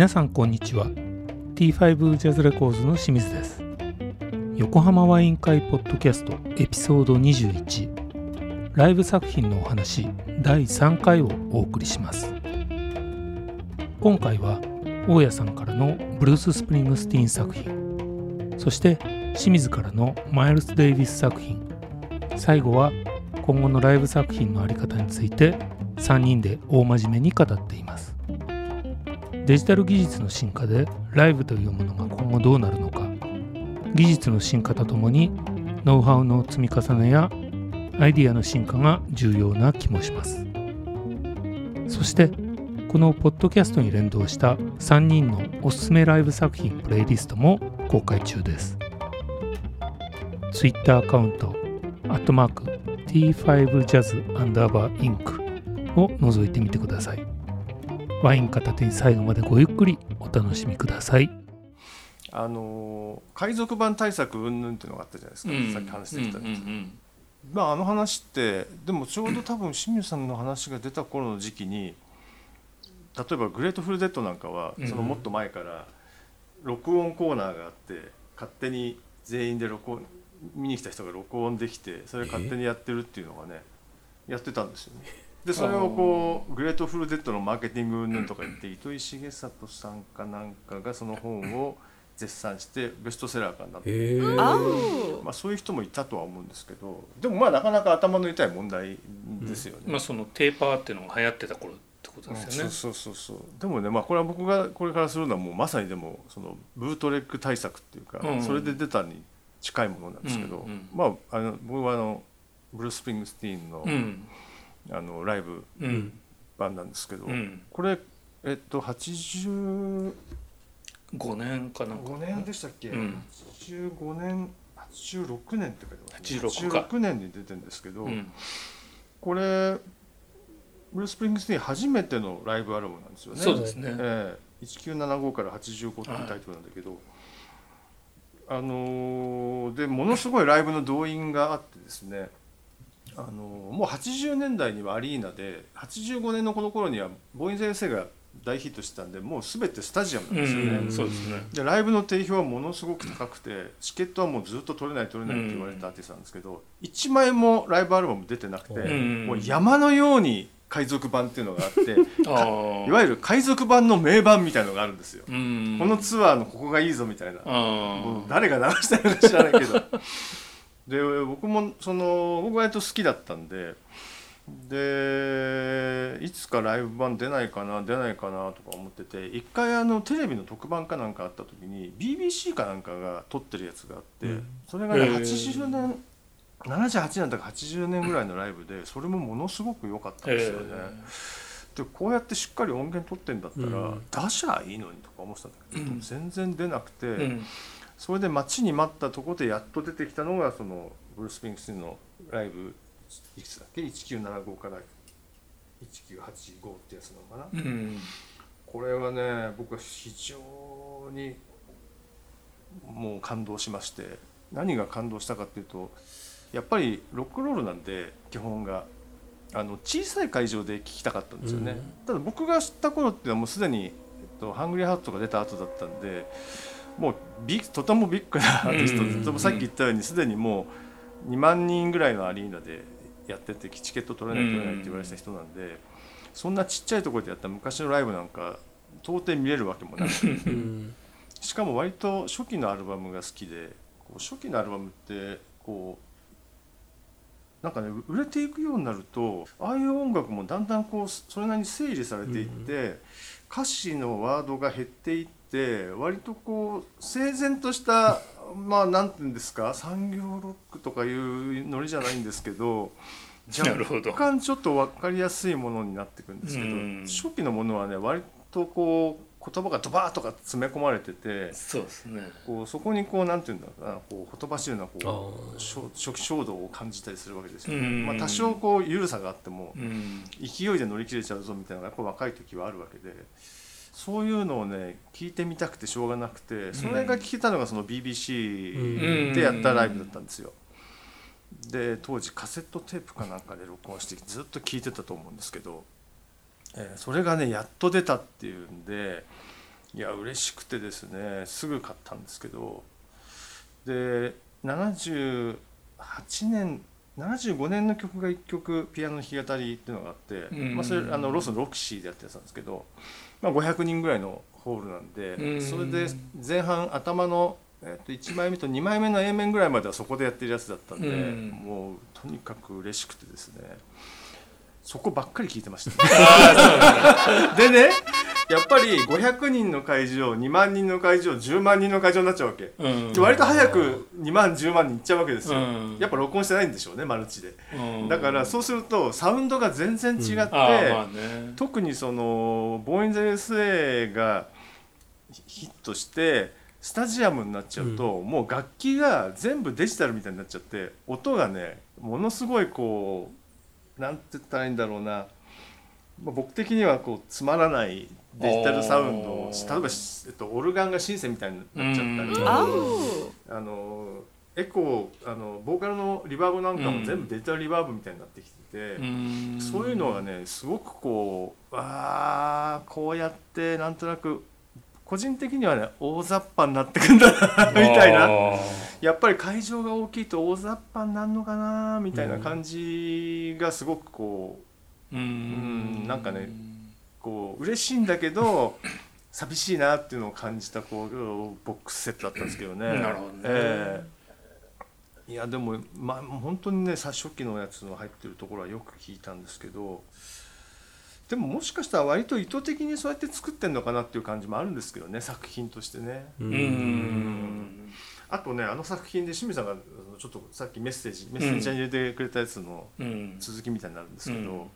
皆さんこんにちは。T5 ジャズレコーズの清水です。横浜ワイン会ポッドキャストエピソード21ライブ作品のお話第3回をお送りします。今回は大伴さんからのブルース・スプリングスティーン作品。そして清水からのマイルス・デイビス作品。最後は今後のライブ作品の在り方について3人で大真面目に語っています。デジタル技術の進化でライブというものが今後どうなるのか。技術の進化とともにノウハウの積み重ねやアイディアの進化が重要な気もします。そしてこのポッドキャストに連動した3人のおすすめライブ作品プレイリストも公開中です。Twitter アカウント T5Jazz アンダーバー Inc を覗いてみてください。ワイン片手に最後までごゆっくりお楽しみください。あの海賊版対策云々っていうのがあったじゃないですか、うん、さっき話してたやつ、うんうん、まああの話ってでもちょうど多分清水さんの話が出た頃の時期に例えば「グレートフル・デッド」なんかはそのもっと前から録音コーナーがあって勝手に全員で録音見に来た人が録音できてそれ勝手にやってるっていうのがねやってたんですよね。でそれをこうグレートフルデッドのマーケティング云々とか言って糸井重里さんかなんかがその本を絶賛してベストセラーになって、まあ、そういう人もいたとは思うんですけどでもまあなかなか頭の痛い問題ですよね。うん、まあ、そのテーパーっていうのが流行ってた頃ってことですよね。そうそうそうでもね、まあ、これは僕がこれからするのはもうまさにでもそのブートレック対策っていうか、うん、それで出たに近いものなんですけど、うんうん、まああの僕はあのブルース・スプリングスティーンの、うんあのライブ版なんですけど、うん、これえっと85年かな5年でしたっけ、うん、85年86年って書いてます86年に出てるんですけど、うん、これブルース・スプリングスティーン初めてのライブアルバムなんですよね。そうですね、えー、1975から85っていうタイトルなんだけど、あのー、でものすごいライブの動員があってですねあのもう80年代にはアリーナで85年のこの頃にはボーイン先生が大ヒットしてたんでもう全てスタジアムなんですよね。うん、そうですねでライブの定評はものすごく高くてチケットはもうずっと取れない取れないって言われたアーティストなんですけど、うん、1枚もライブアルバム出てなくて、うん、もう山のように海賊版っていうのがあって いわゆる海賊版の名盤みたいのがあるんですよ。このツアーのここがいいぞみたいなもう誰が流したのか知らないけど。で僕もその僕割と好きだったんででいつかライブ版出ないかな出ないかなとか思ってて一回あのテレビの特番かなんかあった時に BBC かなんかが撮ってるやつがあって、うん、それがね80年78年とか80年ぐらいのライブでそれもものすごく良かったんですよね。でこうやってしっかり音源取ってんだったら、出しゃいいのにとか思ってたんだけど、全然出なくて。うんそれで待ちに待ったところでやっと出てきたのがそのブルース・ピンクスのライブ。いくつだっけ？1975から1985ってやつなのかな、うん、これはね僕は非常にもう感動しまして。何が感動したかっていうとやっぱりロックロールなんで基本が。あの小さい会場で聴きたかったんですよね、うん、ただ僕が知った頃っていうのはもうすでに、えっと、ハングリーハートが出た後だったんでもうビとてもビッグなアーティスト、うん、さっき言ったようにすでにもう2万人ぐらいのアリーナでやっててチケット取れない取れないって言われた人なんで、そんなちっちゃいところでやった昔のライブなんか到底見れるわけもなくしかも割と初期のアルバムが好きでこう初期のアルバムってこうなんかね売れていくようになるとああいう音楽もだんだんこうそれなりに整理されていって、歌詞のワードが減っていって割とこう整然としたまあなんていうんですか産業ロックとかいうノリじゃないんですけど若干ちょっと分かりやすいものになっていくんですけど、初期のものはね割とこう言葉がドバーとか詰め込まれててそうですね。こうそこにこうなんていうんだろうなこうほとばしるようなこう初期衝動を感じたりするわけですよ、ね、まあ、多少こう緩さがあっても勢いで乗り切れちゃうぞみたいなのがやっぱ若い時はあるわけで。そういうのをね聞いてみたくてしょうがなくてそれが聞けたのがその BBC でやったライブだったんですよ。で当時カセットテープかなんかで録音してずっと聞いてたと思うんですけど、えー、それがねやっと出たっていうんでいや嬉しくてですねすぐ買ったんですけどで78年75年の曲が1曲ピアノ弾き語りっていうのがあって、うん。まあ、それあのロスのロクシーでやってたんですけど、まあ、500人ぐらいのホールなんで、うん。それで前半頭の、えっと1枚目と2枚目の A 面ぐらいまではそこでやってるやつだったんで、うん。もうとにかく嬉しくてですねそこばっかり聞いてました、でねやっぱり500人の会場2万人の会場10万人の会場になっちゃうわけ。うん。で割と早く2万10万人いっちゃうわけですよ、うん。やっぱ録音してないんでしょうねマルチで。うん。だからそうするとサウンドが全然違って、ね。特にその「ボーインズ USA」がヒットしてスタジアムになっちゃうと、もう楽器が全部デジタルみたいになっちゃって音がねものすごいこうなんて言ったらいいんだろうな、まあ、僕的にはこうつまらないデジタルサウンドを例えば、えっと、オルガンがシンセみたいになっちゃったり。うん。ああのエコーあのボーカルのリバーブなんかも全部デジタルリバーブみたいになってきてて、うん。そういうのがねすごくこうあーこうやってなんとなく個人的にはね大雑把になってくんだな みたいな。あやっぱり会場が大きいと大雑把になるのかなみたいな感じがすごくこうーうん。うんなんかねこう嬉しいんだけど寂しいなっていうのを感じたこうボックスセットだったんですけどね。なるほどね。ええ。いやでも、まあ、本当にねさ初期のやつの入ってるところはよく聞いたんですけどでももしかしたら割と意図的にそうやって作ってんのかなっていう感じもあるんですけどね作品としてね。ううん。んあとねあの作品で清水さんがちょっとさっきメッセージメッセージに入れてくれたやつのうん。続きみたいになるんですけど、うん。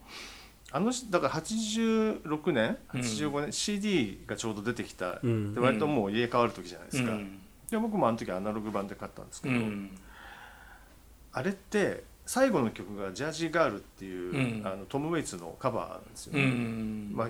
あのだから86年うん。85年、CD がちょうど出てきた、うん。で割ともう入れ替わる時じゃないですか、うん。で僕もあの時アナログ版で買ったんですけど、うん。あれって最後の曲が「ジャージーガール」っていう、うん。あのトム・ウェイツのカバーなんですようね、んまあ、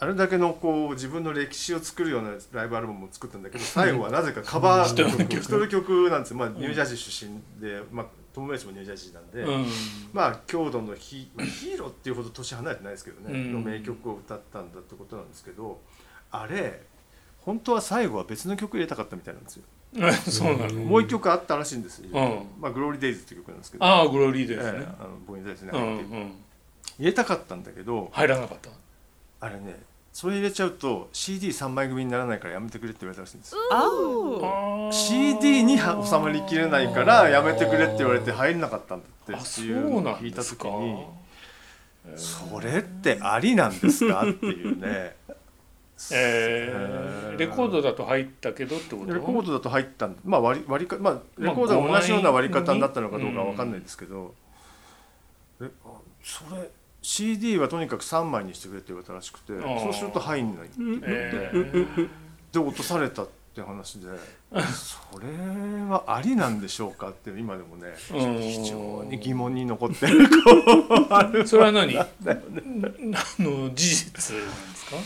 あれだけのこう自分の歴史を作るようなライブアルバムを作ったんだけど最後はなぜかカバー曲一人曲。なんですよ、まあ、ニュージャージー出身で、まあ、トム・ウェイツもニュージャージーなんで、うん。まあ郷土のヒまあヒーローっていうほど年離れてないですけどね、うん。の名曲を歌ったんだってことなんですけどあれ本当は最後は別の曲入れたかったみたいなんですよ、そうなの。もう一曲あったらしいんですよ、うん。まあ、グローリー・デイズっていう曲なんですけど。ああグローリーですね。ええあのボーインズですね、うん入ってうん。入れたかったんだけど入らなかった？あれねそれ入れちゃうと CD3 枚組にならないからやめてくれって言われたらしいんですよ。ああー。CD には収まりきれないからやめてくれって言われて入んなかったんだってあってそいうのを聞いた時にそれってありなんですか？っていうねえーレコードだと入ったけどってこと？レコードだと入ったんまあ割り割りかまあレコードが同じような割り方になったのかどうかは分かんないですけど、えあそれ CD はとにかく3枚にしてくれって言われたらしくてー。そうすると入んないってえー。で落とされたって話で。それはありなんでしょうかって今でもねうん非常に疑問に残ってるそれは何？あの事実なんですか？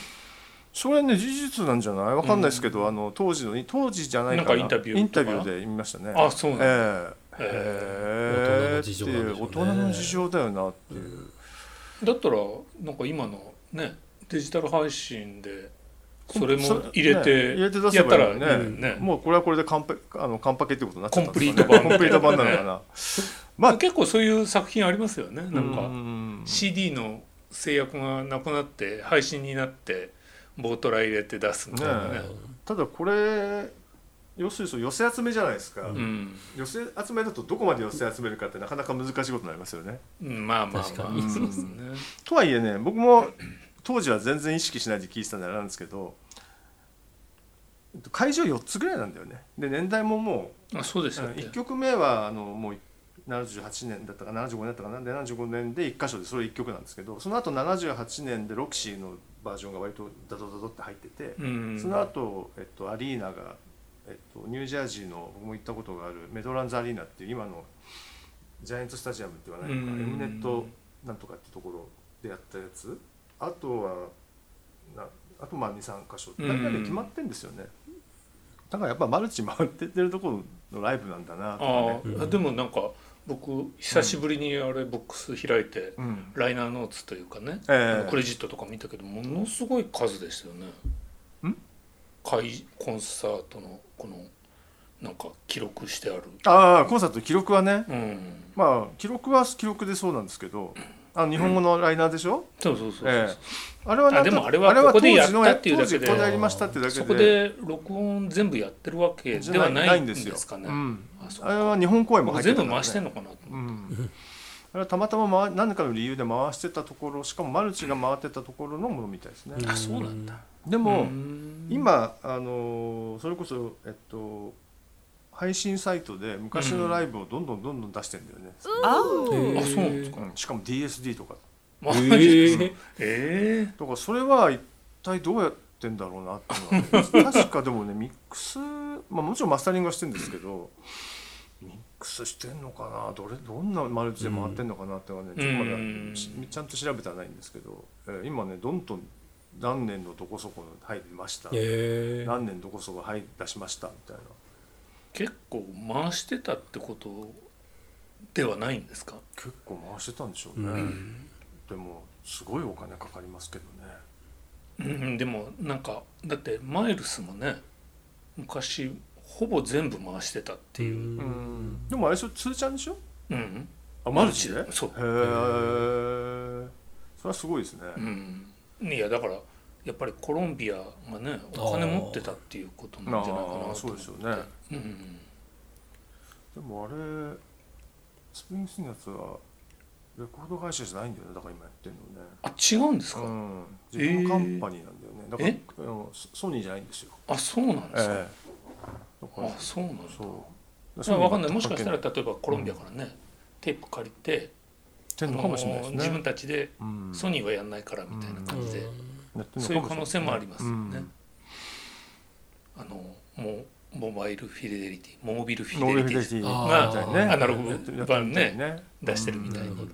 それね事実なんじゃない？わかんないですけど、あの当時の当時じゃないかなインタビューインタとかビューで見ましたね。あそうなんだ。ええ。えへえっていう大人の事情だよなっていう、だったらなんか今のねデジタル配信でそれもそ入れてね入れて出せやったらばいいのねうんね。もうこれはこれでカンパあのカンパケってことになっちゃったんですかねコンプリート版コンプリート版なのかなまあ結構そういう作品ありますよね。なんうかん CD の制約がなくなって配信になってボートラ入れて出すみたいなね。ねただこれ要するにそう寄せ集めじゃないですか、うん。寄せ集めだとどこまで寄せ集めるかってなかなか難しいことになりますよね。うんまあまあまあ。確かに。そうですねとはいえね僕も当時は全然意識しないで聞いてたんであれなんですけど会場4つぐらいなんだよね。で年代ももあそうでうすよね1曲目はあのもう78年だったか75年だったかな？で75年で1箇所でそれ1曲なんですけどその後78年でロキシーのバージョンが割とダドダドって入ってて、うん。その後、えっとアリーナが、えっと、ニュージャージーの僕も行ったことがあるメドランズアリーナっていう今のジャイアントスタジアムって言わないのか、うん。エムネットなんとかってところでやったやつ。あとはなあとまあ23箇所。うん。大体で決まってんですよね、だからやっぱマルチ回ってってるところのライブなんだなとかね。ああでもなんか僕久しぶりにあれボックス開いてうん。ライナーノーツというかねええ。あのクレジットとか見たけどものすごい数でしたよね。ん？会コンサートのこのなんか記録してある。ああコンサート記録はね。うん。まあ記録は記録でそうなんですけどあの日本語のライナーでしょ、そうそうそうそう、ええ。あれはなんかあでもあれはここでやったっていうだけで。ここでやりましたってだけで。そこで録音全部やってるわけではないんですかねうん、あれは日本公演も入ってね、全部回してんのかなとうん、あれはたまたま回何かの理由で回してたところしかもマルチが回ってたところのものみたいですね、あそうなんだ。でも、うん。今あのそれこそえっと配信サイトで昔のライブをどんどんどんどん出してんだよね、ああそうなんですか。うん。しかも DSD とかマえジですか。ー。えだからそれは一体どうやってんだろうなっていうのは 確かでもねミックス、まあ、もちろんマスタリングはしてるんですけどミックスしてんのかな？どれどんなマルチで回ってんのかなっていうのはね、ちょっちゃんと調べてはないんですけど、えー今ねどんどん何年のどこそこの入りました、えー。何年どこそこ入り出しましたみたいな結構回してたってことではないんですか？結構回してたんでしょううね、ん。でもすごいお金かかりますけどね。うんでもなんかだってマイルスもね昔ほぼ全部回してたっていう、うん。でもあれでしょ？通ちゃんでしょ？うん。あマルチで？へそう。えそれはすごいですね、うん、いやだからやっぱりコロンビアがねお金持ってたっていうことなんじゃないかなと思って。あーそうですよね。うんでもあれスプリングスのやつはレコード会社じゃないんだよね。だから今やってるのね。あ違うんですか、うん。自分のカンパニーなんだよね、だからえ？あのソソニーじゃないんですよ。あそうなんですか、ええ。だからあそうなんだ。そう。それは分かんない。もしかしたらて例えばコロンビアからね、テープ借りてんのかもしれない自分たちでうん。ソニーはやんないからみたいな感じで、やってんのそういう可能性もありますよね、うん。あのもうモバイルフィデリティモービルフィデリティルフィデリティ。あー。みたいにねアナログ版ね出してるみたいに、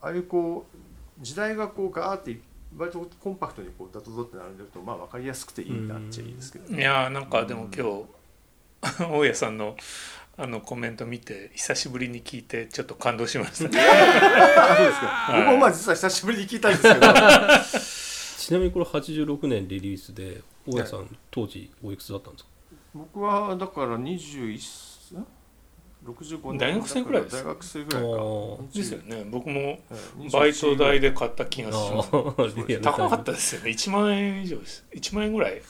ああいうこう時代がこうガーって割とコンパクトにこうダドドって並んでるとまあ分かりやすくていいなっちゃいいですけど、いやーなんかでも今日 大家さんのあのコメント見て久しぶりに聞いてちょっと感動しました。ね僕もまあ実は久しぶりに聞いたんですけどちなみにこれ86年リリースで大家さん当時おいくつだったんですか？僕はだから21 65年大学生ぐらいです。大学生ぐらいか。あー。20ですよね。僕もええバイト代でで買った気がします。高かったですよね。1万円以上です。1万円ぐらい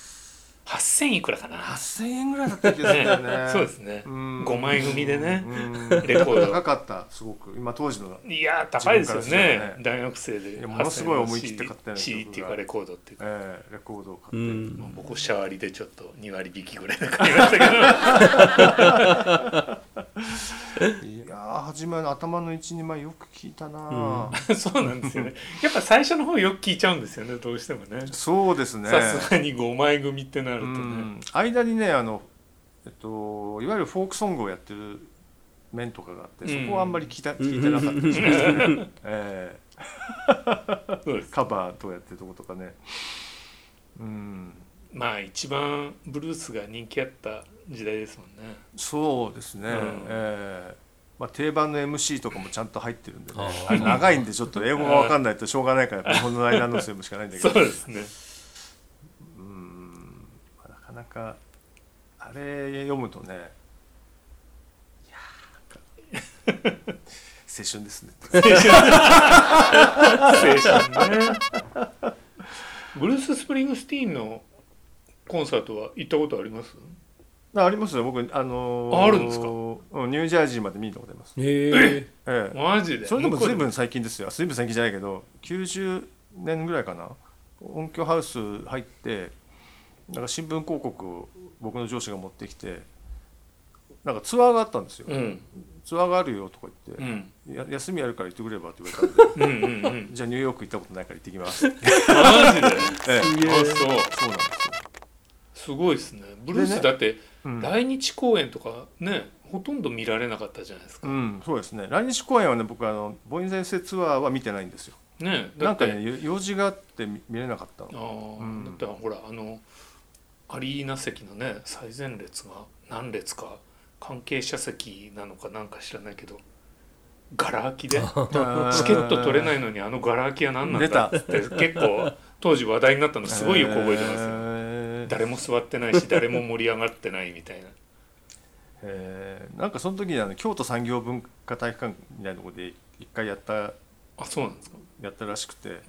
8000いくらかな。8000円ぐらいだった気がするんだよね。そうですね。うん。5枚組でね。うん。レコード。高かったすごく。今当時の。いやー高いですよね。大学生で。ものすごい思い切って買ったよね。CD っていうかレコードっていうか。ええレコードを買って、うん。僕シャワリでちょっと2割引きぐらいで買いました いやー初めの頭の12枚よく聞いたな、けど そうなんですよね。やっぱ最初の方よく聞いちゃうんですよねどうしてもね。そうですね。さすがに5枚組ってなるとね。うん。間にねあの、えっと、いわゆるフォークソングをやってる面とかがあってそこはあんまり聞いた、聞いてなかったですね、えそうです。えカバーとやってるとことかね。うん。まあ一番ブルースが人気あった時代ですもんね。そうですね、うん。ええまあ、定番の MC とかもちゃんと入ってるんでね。長いんでちょっと英語が分かんないとしょうがないから日本の間のせいもしかないんだけそうどですね。うん。まあなかなかあれ読むとねいやーなんか青春ですね。青春ね。ブルース・スプリングスティーンのコンサートは行ったことあります？あありますよ。僕あのーああるんですか？うんニュージャージーまで見に行ったことあります。へえええ。マジで？それでも随分最近ですよ。随分最近じゃないけど90年ぐらいかな？音響ハウス入ってなんか新聞広告を僕の上司が持ってきてなんかツアーがあったんですよ、うん。ツアーがあるよとかう言って、ん。や休みあるから行ってくればって言われたんでじゃあニューヨーク行ったことないから行ってきます。え マジで？えあそう。そうなんです。よ、すごいですね。ブルースだってうん。来日公演とかねほとんど見られなかったじゃないですか。うん、そうですね。来日公演はね僕あのボイン先生ツアーは見てないんですよ。ねなんかねよ用事があって見見れなかったあのーうん。だってほらあのアリーナ席のね最前列が何列か関係者席なのかなんか知らないけどガラ空きで チケット取れないのにあのガラ空きは何なんだって結構当時話題になったのすごいよく覚えてますよ、えー誰も座ってないし誰も盛り上がってないみたいな。えー。なんかその時にあの京都産業文化体育館みたいなところで一回やったあそうなんですか。やったらしくて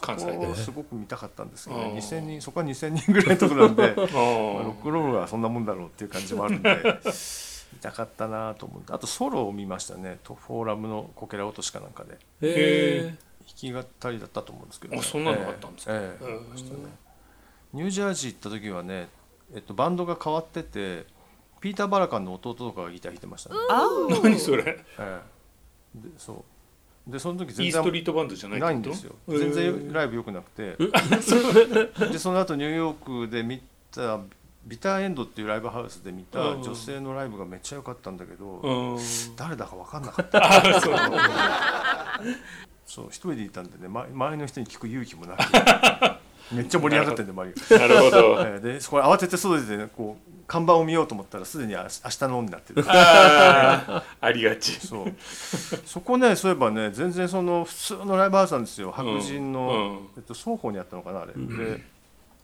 関西で。すごく見たかったんですけど、ね、あー。2000人そこは2000人ぐらいのところなんで あまあロッークンロールはそんなもんだろうっていう感じもあるんで 見たかったなと思って。あとソロを見ましたね。とフォーラムのこけら落としかなんかで。へえ弾き語りだったと思うんですけど、あそんなのがあったんですか。ええええうん見ましたねニュージャージー行った時はね、えっと、バンドが変わっててピーター・バラカンの弟とかがギター弾いてましたね、何それ？ええ。でそう。でその時イ全然ーストリートバンドじゃないってこと？ないんですよ。全然ライブ良くなくて。でその後ニューヨークで見たビターエンドっていうライブハウスで見たうん。女性のライブがめっちゃ良かったんだけど、うん。誰だか分かんなかった。あそう。そう一人でいたんでね、ま、周りの人に聞く勇気もなくめっちゃ盛り上がってんで周りが。なるほど。えーでそこ慌てて外出て、ね、こう看板を見ようと思ったらすでに明日明日のになってるあーありがち。そう。そこねそういえばね全然その普通のライブハウスなんですよ。白人の、うん。えっと、双方にあったのかなあれ、で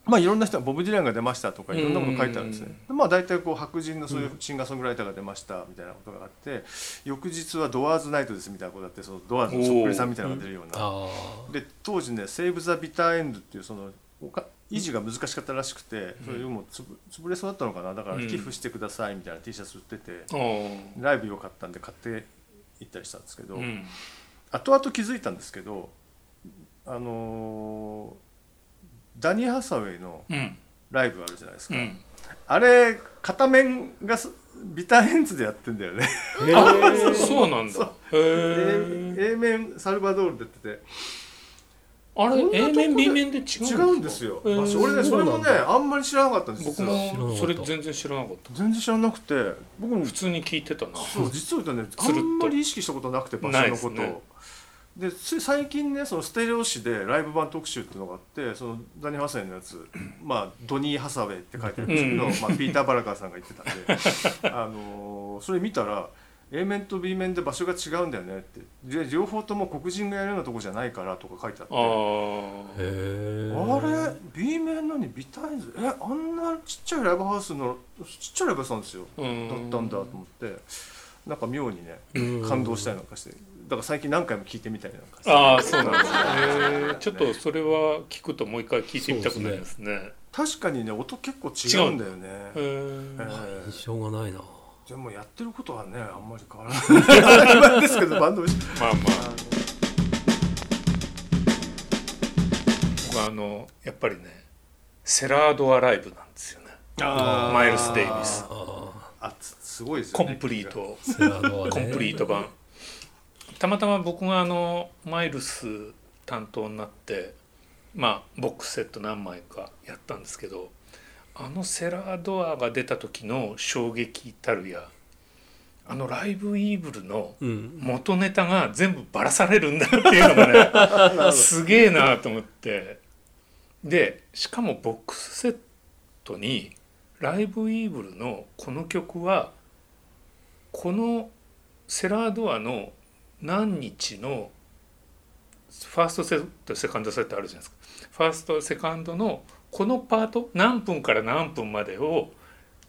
まあいろんな人がボブ・ディランが出ましたとかいろんなこと書いてあるんですね、でまあ大体こう白人のそういうシンガーソングライターが出ましたみたいなことがあって翌日はドアーズナイトですみたいなことがあってそのドアーズのそっくりさんみたいなのが出るような。あで当時ね「セーブ・ザ・ビター・エンド」っていうそのおか維持が難しかったらしくてそれもうつぶ潰れそうだったのかな。だからうん。寄付してくださいみたいな T シャツ売っててうんライブ良かったんで買って行ったりしたんですけど、うん。後々気づいたんですけどあのーダニー・ハサウェイのうんライブあるじゃないですか、うん。あれ片面がすビターヘンズでやってんだよね。あそうなんだ。へ A, え A 面サルバドールでやってて。あれ A 面 B 面で違違うんですよ、俺ねそれもねあんまり知らなかったんです僕もそれ全然知らなかった。全然知らなくて。僕も普通に聞いてたな。そう実は言うとねあんまり意識したことなくて場所のことをでつい最近ねそのステレオ誌でライブ版特集っていうのがあってそのダニー・ハサウェイのやつ。まあドニー・ハサウェイって書いてあるんですけど、うん。まあ、ピーター・バラカーさんが言ってたんで、あのーそれ見たら A 面と B 面で場所が違うんだよねって。で両方とも黒人がやるようなとこじゃないからとか書いてあって。あれ？B 面なのにビタイズ？えあんなちっちゃいライブハウスのちっちゃいライブハウスなんですよ。だうん。ったんだと思って。なんか妙にねうん。感動したりなんかしてだから最近何回も聞いてみたりなんかああそうなんですね。へ えちょっとそれは聞くともう一回聞いてみたくなりますね。確かにね音結構違うんだよね。へええー。印象がないな。でもやってることはねあんまり変わらない。ですけどバンドまあまあ。僕はあのやっぱりねセラードアライブなんですよね。マイルス・デイビス。あすごいですよね。コンプリート。あセラドはねコンプリート版たまたま僕があのマイルス担当になってまあボックスセット何枚かやったんですけどあのセラードアが出た時の衝撃たるやあのライブイーブルのうん。元ネタが全部ばらされるんだっていうのがね すげえなと思って。でしかもボックスセットにライブイーブルのこの曲はこのセラードアの何日のファーストセットセカンドセットあるじゃないですか。ファーストセカンドのこのパート何分から何分までを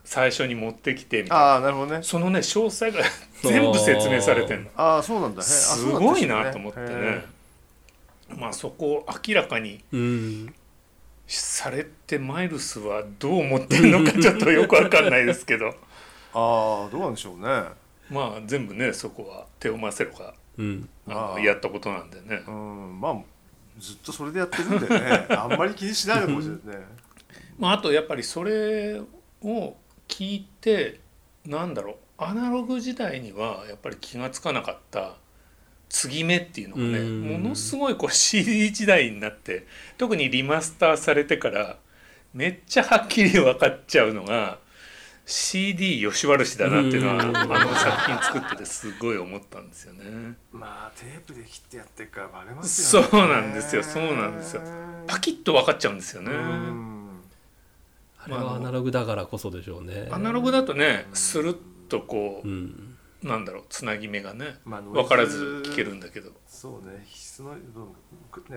最初に持ってきてみたいな。ああなるほどね。そのね詳細が 全部説明されてんの。ああそうなんだ。すごいなと思ってね。へまあそこを明らかにうんされてマイルスはどう思ってるのかちょっとよくわかんないですけど。ああどうなんでしょうね。まあ全部ねそこはテオ・マセロがうん。あやったことなんでね。うん。まあずっとそれでやってるんでね。あんまり気にしないのかもしれないね。まああとやっぱりそれを聞いてなんだろう。アナログ時代にはやっぱり気が付かなかった継ぎ目っていうのがねうん。ものすごいこう CD 時代になって特にリマスターされてからめっちゃはっきり分かっちゃうのが CD 吉原氏だなっていうのはうん。あの作品作っててすごい思ったんですよね。まあテープで切ってやってるからバレますよね。そうなんですよ。そうなんですよ。パキッと分かっちゃうんですよね。うん。あれはアナログだからこそでしょうね。アナログだとねスルッとこううんなんだろうつなぎ目がねまあ分からず聞けるんだけど。そうね質のね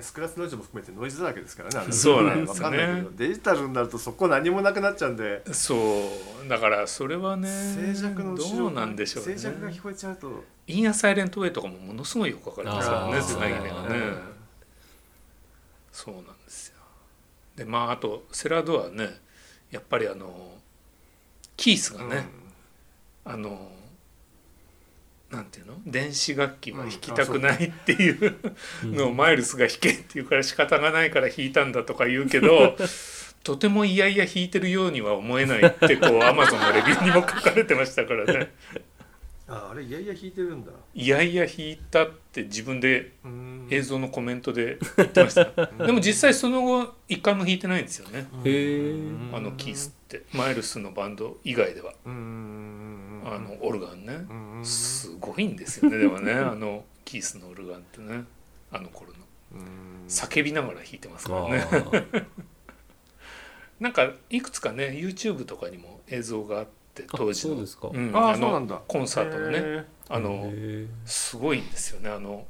スクラスノイズも含めてノイズだらけですからねそうなんですよねデジタルになるとそこ何もなくなっちゃうんで。そう。だからそれはね静寂のどうなんでしょうね。静寂が聞こえちゃうと。インアサイレントウェイとかもものすごいよくわかりますからねつなぎ目がね。うんそうなんですよ。でまああとセラドアねやっぱりあのキースがね、あのなんていうの？電子楽器は弾きたくないっていう のをマイルスが弾けって言うから仕方がないから弾いたんだとか言うけど とてもいやいや弾いてるようには思えないってこうアマゾンのレビューにも書かれてましたからね。ああれいやいや弾いてるんだ。いやいや弾いたって自分でうん。映像のコメントで言ってました。でも実際その後一回も弾いてないんですよね。あのキースって。マイルスのバンド以外では。うんあのオルガンね。うんすごいんですよねでもね あのキースのオルガンってねあの頃の。うん。叫びながら弾いてますかあらね。ー。なんかいくつかね YouTube とかにも映像があって当時の。あのコンサートのね。へあのへすごいんですよね。あの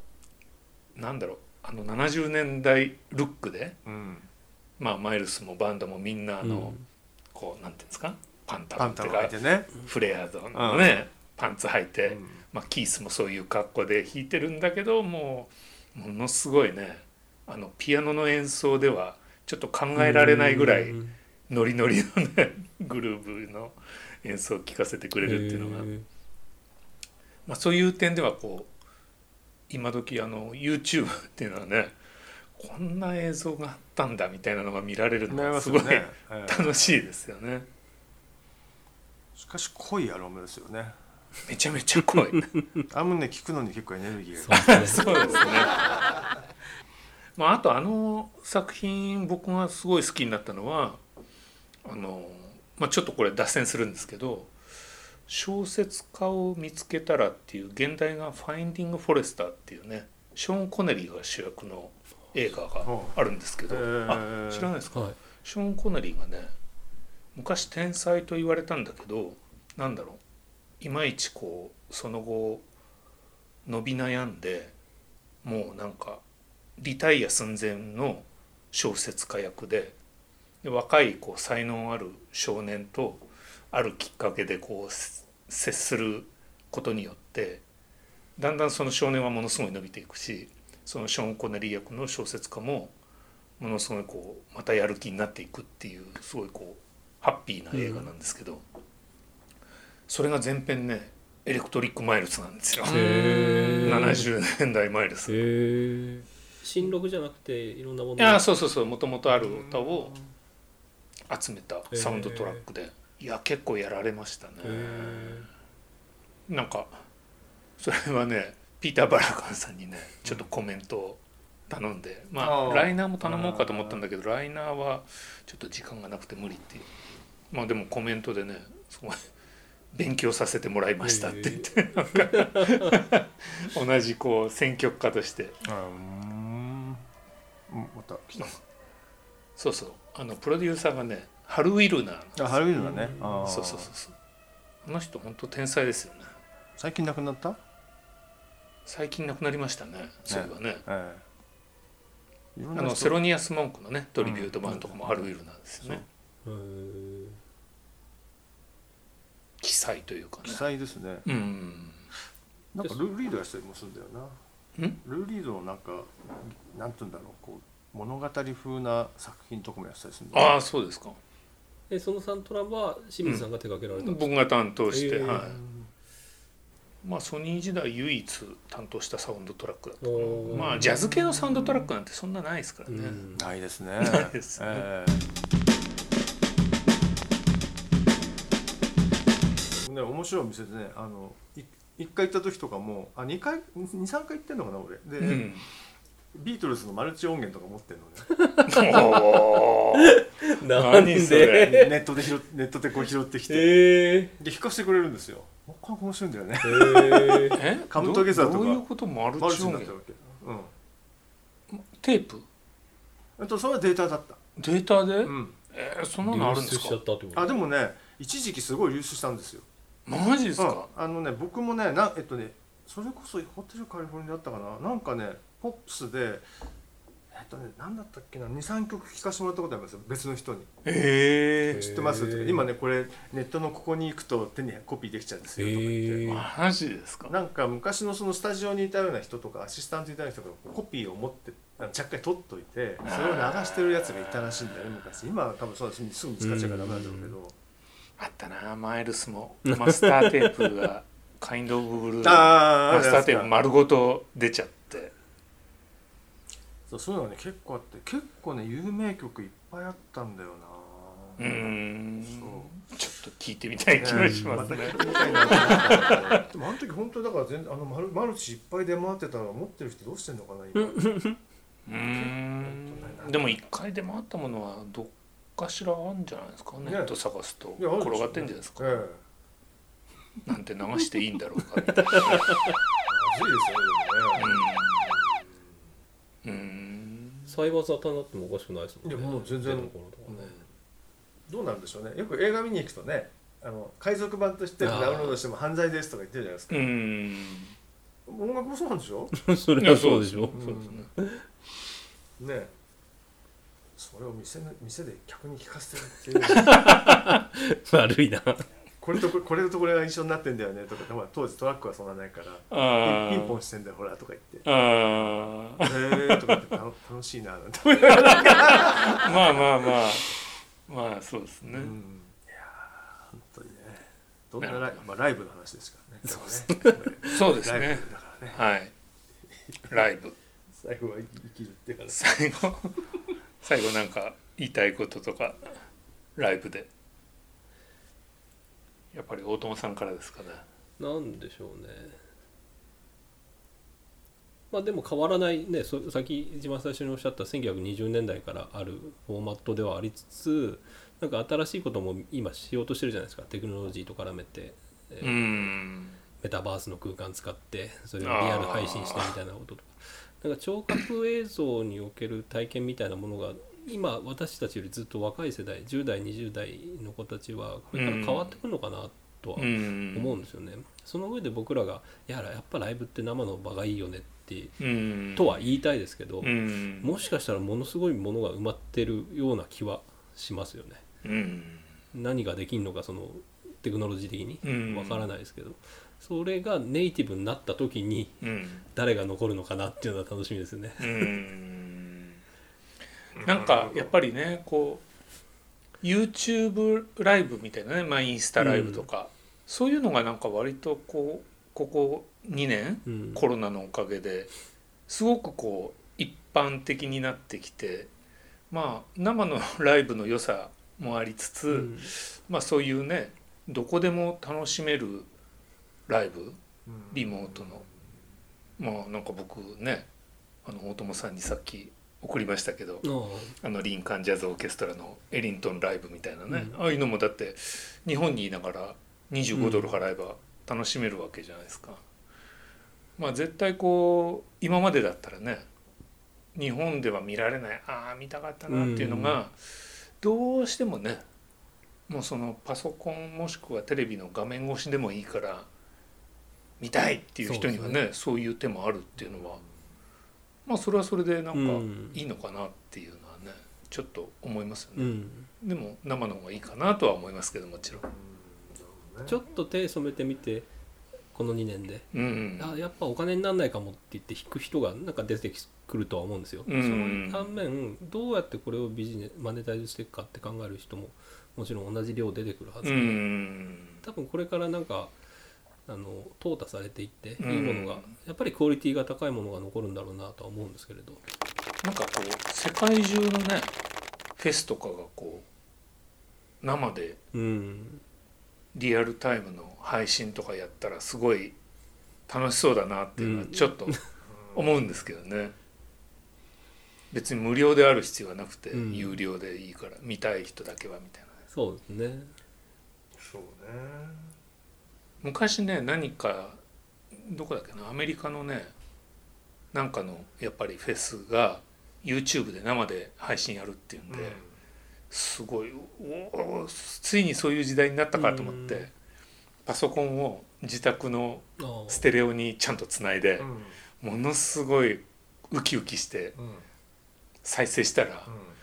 なんだろう。あの70年代ルックでーうん。まあマイルスもバンドもみんなあーの、こうなんていうんですか？パンタロンっていうかてね。フレアドのね、パンツ履いて、うん。まあ、キースもそういう格好で弾いてるんだけどもうものすごいねあのピアノの演奏ではちょっと考えられないぐらいうん。ノリノリのね グルーヴの演奏を聴かせてくれるっていうのが、へまあ、そういう点ではこう今時あの YouTube っていうのはねこんな映像があったんだみたいなのが見られるのがごいますすよねええ楽しいですよねしかし濃いアロマですよね。めちゃめちゃ濃い。あんまね聞くのに結構エネルギーーが。そうですね。そうですねまああとあの作品僕がすごい好きになったのはあの、まあ、ちょっとこれ脱線するんですけど「小説家を見つけたら」っていう現代が「ファインディング・フォレスター」っていうねショーン・コネリーが主役の映画があるんですけど、あ知らないですか、はい。ショーン・コネリーがね昔天才と言われたんだけどなんだろう。いまいちこうその後伸び悩んでもうなんかリタイア寸前の小説家役でで若いこう才能ある少年とあるきっかけでこう接することによってだんだんその少年はものすごい伸びていくしそのショーン・コネリー役の小説家もものすごいこうまたやる気になっていくっていうすごいこうハッピーな映画なんですけど、それが全編ねエレクトリック・マイルスなんですよ、へー。70年代マイルス。新録じゃなくていろんなもの。やそうそうそう。もともとある歌を集めたサウンドトラックで、いや結構やられましたね。へなんかそれはねピーター・バラカンさんにねちょっとコメントを頼んで、まあライナーも頼もうかと思ったんだけどライナーはちょっと時間がなくて無理っていうまあでもコメントでねすごい勉強させてもらいましたって言って、なんか同じこう選曲家として。あうんうん。また来た。そうそう。あのプロデューサーがねハル・ウィルナーあハロウィンだね。あー。そうそうそうそう。あの人本当天才ですよね。最近亡くなった？最近亡くなりましたねそういえばね。ええ。あのセロニアス・モンクのねトリビュート版とかもハル・ウィルなんですよね、えへえ奇才というかね。記載ですね。うん。なんかルーリードやったりもするんだよな。ん？ルーリードのなんかなんて言うんだろうこう物語風な作品とかもやってたりするんだよ。ああそうですか。えそのサントラは清水さんが手掛けられたんですか？僕が担当して、へえはい。まあソニー時代唯一担当したサウンドトラックだとおー。まあジャズ系のサウンドトラックなんてそんなないですからね、うん。ないですね。ないですね。ええね面白いお店でねあのい一回行った時とかもあ二回二三回行ってんのかな俺。で、うん。ビートルズのマルチ音源とか持ってんのね。なん何それ。で？ネットで拾っネットでこう拾ってきて。へえで弾かせてくれるんですよ。なかなか面白いんだよね。へええ？カムトゲザーとか。どうどういうこと？マルチ音チになってる源わけ。うん。テープ？あとそれはデータだった、データで、うん、えーそんなのあるんですか？流出しちゃったってこと？あでもね一時期すごい流出したんですよマジですうん。か、あのね僕もねなえっとねそれこそホテルカリフォルニアだったかな？なんかねポップスでえっとね何だったっけな？23曲聴かせてもらったことありますよ。別の人に。え。知ってます？へー今ねこれネットのここに行くと手にコピーできちゃうんですよ。とか言って。マジですか？なんか昔のそのスタジオにいたような人とかアシスタントにいたような人がコピーを持ってちゃっかり取っといてそれを流してるやつがいたらしいんだよね昔。今は多分そうだしすぐ見つかっちゃうからダメなんだろうけどあったな。マイルスも。マスターテープがカインド・オブ・ブルー。あマスターテープ丸ごと出ちゃって。そうそういうのがね。結構あって。結構ね有名曲いっぱいあったんだような、ーん。そちょっと聞いてみたい気がしますね。でも あの時本当にだから全然あのマルマルチいっぱい出回ってたら持ってる人どうしてんのかな今。うーん。でも一回で回ったものはどっかしらあるんじゃないですか？ネット探すと転がってんじゃないですか？ええ。なんて流していいんだろうかみたいなまずいですよねうーんサイバーザタになってもおかしくないですもんねいやもう全然ねね、どうなんでしょうねよく映画見に行くとねあの海賊版としてダウンロードしても犯罪ですとか言ってるじゃないですか音楽もそうなんでしょそれはそうでしょうんそうですねねそれを店の店で客に聞かせてるっていう。悪いな。これとこれとこれが一緒になってんだよね。とかまあ当時トラックはそんなないから。あピンポンンしてんだよほらとか言って。あ「へえ」とか言って楽楽しいななんて。思いあまあまあまあ。まあそうですね、うん。いやー本当にね。どんなライ,、まあ、ライブの話ですからね。そうね。そうですライねブだからね。はい。ライブ。最後は生きるっていうから。最後最後なんか言いたいこととかライブで。やっぱり大友さんからですかね。なんでしょうね。まあでも変わらないね。そさっき一番最初におっしゃった1920年代からあるフォーマットではありつつなんか新しいことも今しようとしてるじゃないですか。テクノロジーと絡めて、えーうんメタバースの空間使ってそれをリアル配信してみたいなこととかなんか聴覚映像における体験みたいなものが今私たちよりずっと若い世代10代20代の子たちはこれから変わってくるのかなとはうん思うんですよね。その上で僕らが「いややっぱライブって生の場がいいよね」ってうん。とは言いたいですけど、うん。もしかしたらものすごいものが埋まってるような気はしますよね。うん。何ができるのかそのテクノロジー的に。うん。わからないですけど、それがネイティブになった時にうん。誰が残るのかなっていうのは楽しみですよね。うん。なんかやっぱりねこう YouTube ライブみたいなね、まあ、インスタライブとか、そういうのがなんか割とこうここ2年うん。コロナのおかげですごくこう一般的になってきてまあ生のライブの良さもありつつ、うん。まあそういうねどこでも楽しめるライブ？リモートの。まあなんか僕ねあの大友さんにさっき送りましたけどああ。のリンカンジャズオーケストラのエリントンライブみたいなね、うん。ああいうのもだって日本にいながら25ドル払えば楽しめるわけじゃないですか。まあ絶対こう今までだったらね日本では見られないああ見たかったなっていうのが、どうしてもねもうそのパソコンもしくはテレビの画面越しでもいいから見たいっていう人にはねそういう手もあるっていうのはまあそれはそれでなんかうん。いいのかなっていうのはねちょっと思いますよね、うん、でも生の方がいいかなとは思いますけどもちろん、ちょっと手染めてみてこの2年で、うん。あやっぱお金にならないかもって言って引く人がなんか出てくるとは思うんですよ、うん。その反面どうやってこれをビジネスマネタイズしていくかって考える人ももちろん同じ量出てくるはずうで、ん。多分これからなんかあの淘汰されていっていいうんものが、やっぱりクオリティが高いものが残るんだろうなとは思うんですけれど。なんかこう世界中のねフェスとかがこう生でうん。リアルタイムの配信とかやったらすごい楽しそうだなっていうのはちょっと 思うんですけどね、別に無料である必要はなくてうん。有料でいいから見たい人だけはみたいなそうですね。そうね昔ね何かどこだっけなアメリカのねなんかのやっぱりフェスが YouTube で生で配信やるっていうんで、すごいおおついにそういう時代になったかと思ってパソコンを自宅のステレオにちゃんとつないでうん。ものすごいウキウキしてうん。再生したらうん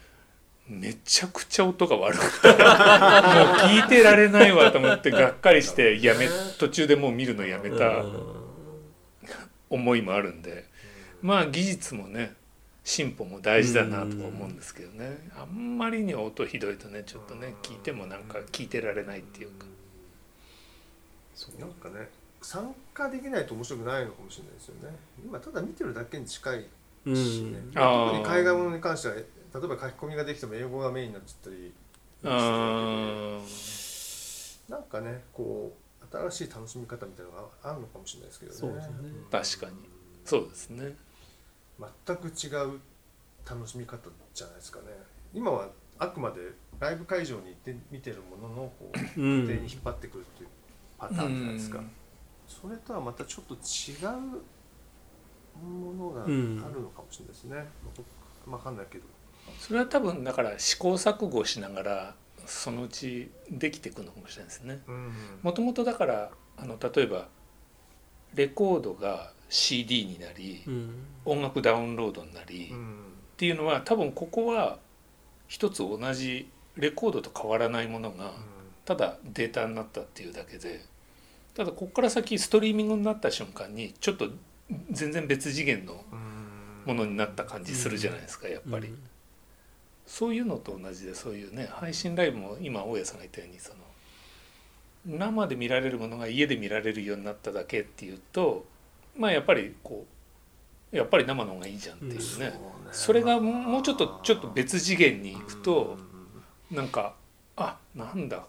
めちゃくちゃ音が悪くてもう聞いてられないわと思ってがっかりしてやめ途中でもう見るのやめたうん思いもあるんで。まあ技術もね進歩も大事だなとは思うんですけどね。あんまりに音ひどいとねちょっとね聞いてもなんか聞いてられないっていうか。なんかね参加できないと面白くないのかもしれないですよね。今ただ見てるだけに近いうん。しね、特に海外ものに関しては例えば書き込みができても英語がメインになっちゃったりなんかねこう新しい楽しみ方みたいなのがあるのかもしれないですけどね。そうですね。確かに。そうですね。全く違う楽しみ方じゃないですかね。今はあくまでライブ会場に行って見てるもののこううん。手に引っ張ってくるっていうパターンじゃないですか、うん。それとはまたちょっと違うものがあるのかもしれないですね、まあ、分かんないけどそれは多分だから試行錯誤しながらそのうちできていくのかもしれないですね。うんもともとだからあの例えばレコードが CD になりうん。音楽ダウンロードになりっうん。ていうのは多分ここは一つ同じレコードと変わらないものがただデータになったっていうだけでただここから先ストリーミングになった瞬間にちょっと全然別次元のうん。ものになった感じするじゃないですかやっぱり。うんそういうのと同じでそういうね配信ライブも今大家さんが言ったようにその生で見られるものが家で見られるようになっただけっていうとまあやっぱりこうやっぱり生の方がいいじゃんっていうね、そうね。それがもうちょっとちょっと別次元に行くとうんなんかあなんだ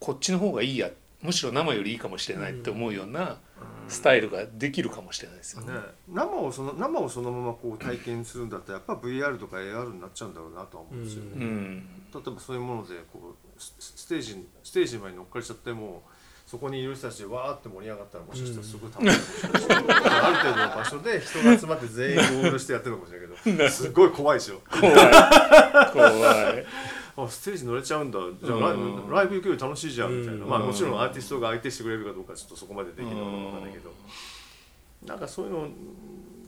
こっちの方がいいやむしろ生よりいいかもしれないって思うようなスタイルができるかもしれないですよね。ね、生をその生をそのままこう体験するんだったらやっぱ VR とか AR になっちゃうんだろうなとは思うんですよね、ううん。例えばそういうものでこうスステージにステージまで乗っかれちゃってもそこにいる人たちでわーって盛り上がったらもしかしたらすごい楽しいかもしれないし、ある程度の場所で人が集まって全員ゴールしてやってるのかもしれないけど すごい怖いでしょ。怖い。怖い。あステージ乗れちゃうんだじゃあうんライブライブ行くより楽しいじゃんみたいな、うんまあもちろんアーティストが相手してくれるかどうかちょっとそこまでできるのかわかんないけど、なんかそういうの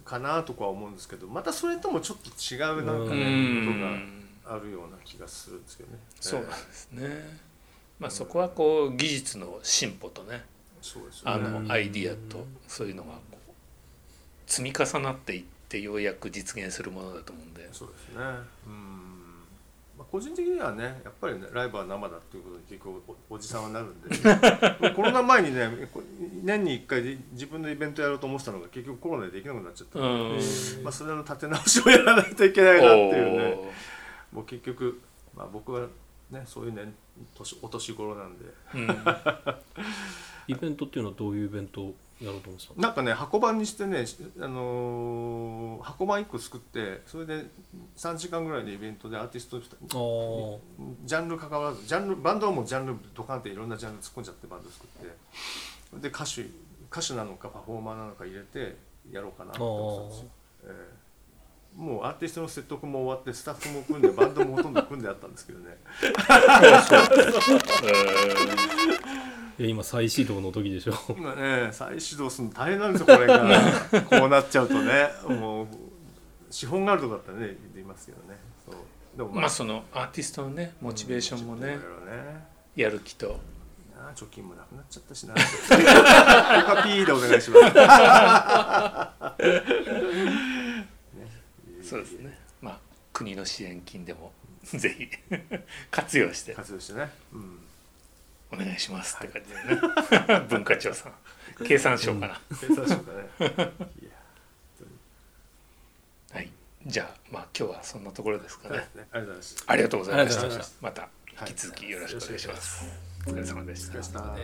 かなとかは思うんですけどまたそれともちょっと違うなんかうね、んことがあるような気がするんですけどね。そうなんですね。まあそこはこう技術の進歩とねそうですよあね。のアイディアとそういうのがこう積み重なっていってようやく実現するものだと思うんで。そうですね。うん。まあ個人的にはね、やっぱりねライブは生だっていうことに結構おおじさんはなるんで、コロナ前にね、こ年に一回で自分のイベントやろうと思ってたのが結局コロナでできなくなっちゃった。うん。まあそれの立て直しをやらないといけないなっていうね。おもう結局まあ僕はねそういう年年お年頃なんで。ーうんイベントっていうのはどういうイベントをやろうと思ってたの。なんかね箱版にしてね、あのー箱版1個作ってそれで3時間ぐらいのイベントでアーティストあー。ジャンル関わらずジャンルバンドはもうジャンルドカンっていろんなジャンル突っ込んじゃってバンド作って。で歌手歌手なのかパフォーマーなのか入れてやろうかなと思ってたんですよ、ええ。もうアーティストの説得も終わってスタッフも組んでバンドもほとんど組んであったんですけどね いや今再始動の時でしょ。今ね再始動するの大変なんですよこれが。こうなっちゃうとね。もう資本があるとこだったらねできますけどね。そう。でもまあそのアーティストのねモチベーションもねちょっといろいろね。やる気と。貯金もなくなっちゃったしな。ここはピーでお願いします。ね そうですね。まあ国の支援金でもぜひ活用して。活用してね、うん、お願いしますって感じでね。文化庁さん。経産省かな、計算しようかね はい。じゃあまあ今日はそんなところですかね、ね。ありがとうございますありがとうございました。また。引き続きよろしくお願いします、お疲れ様でした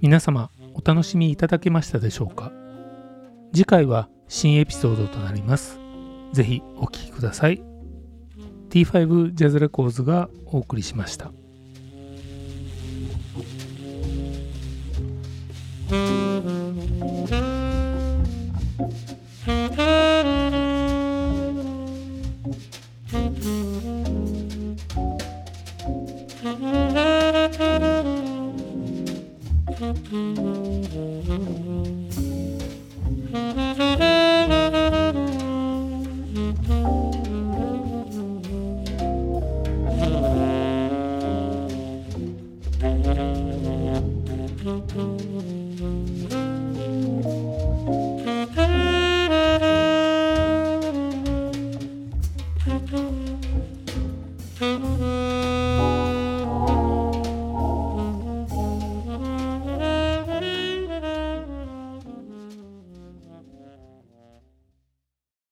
皆様お楽しみいただけましたでしょうか？次回は新エピソードとなります。ぜひお聴きください。T5 ジャズレコーズがお送りしました。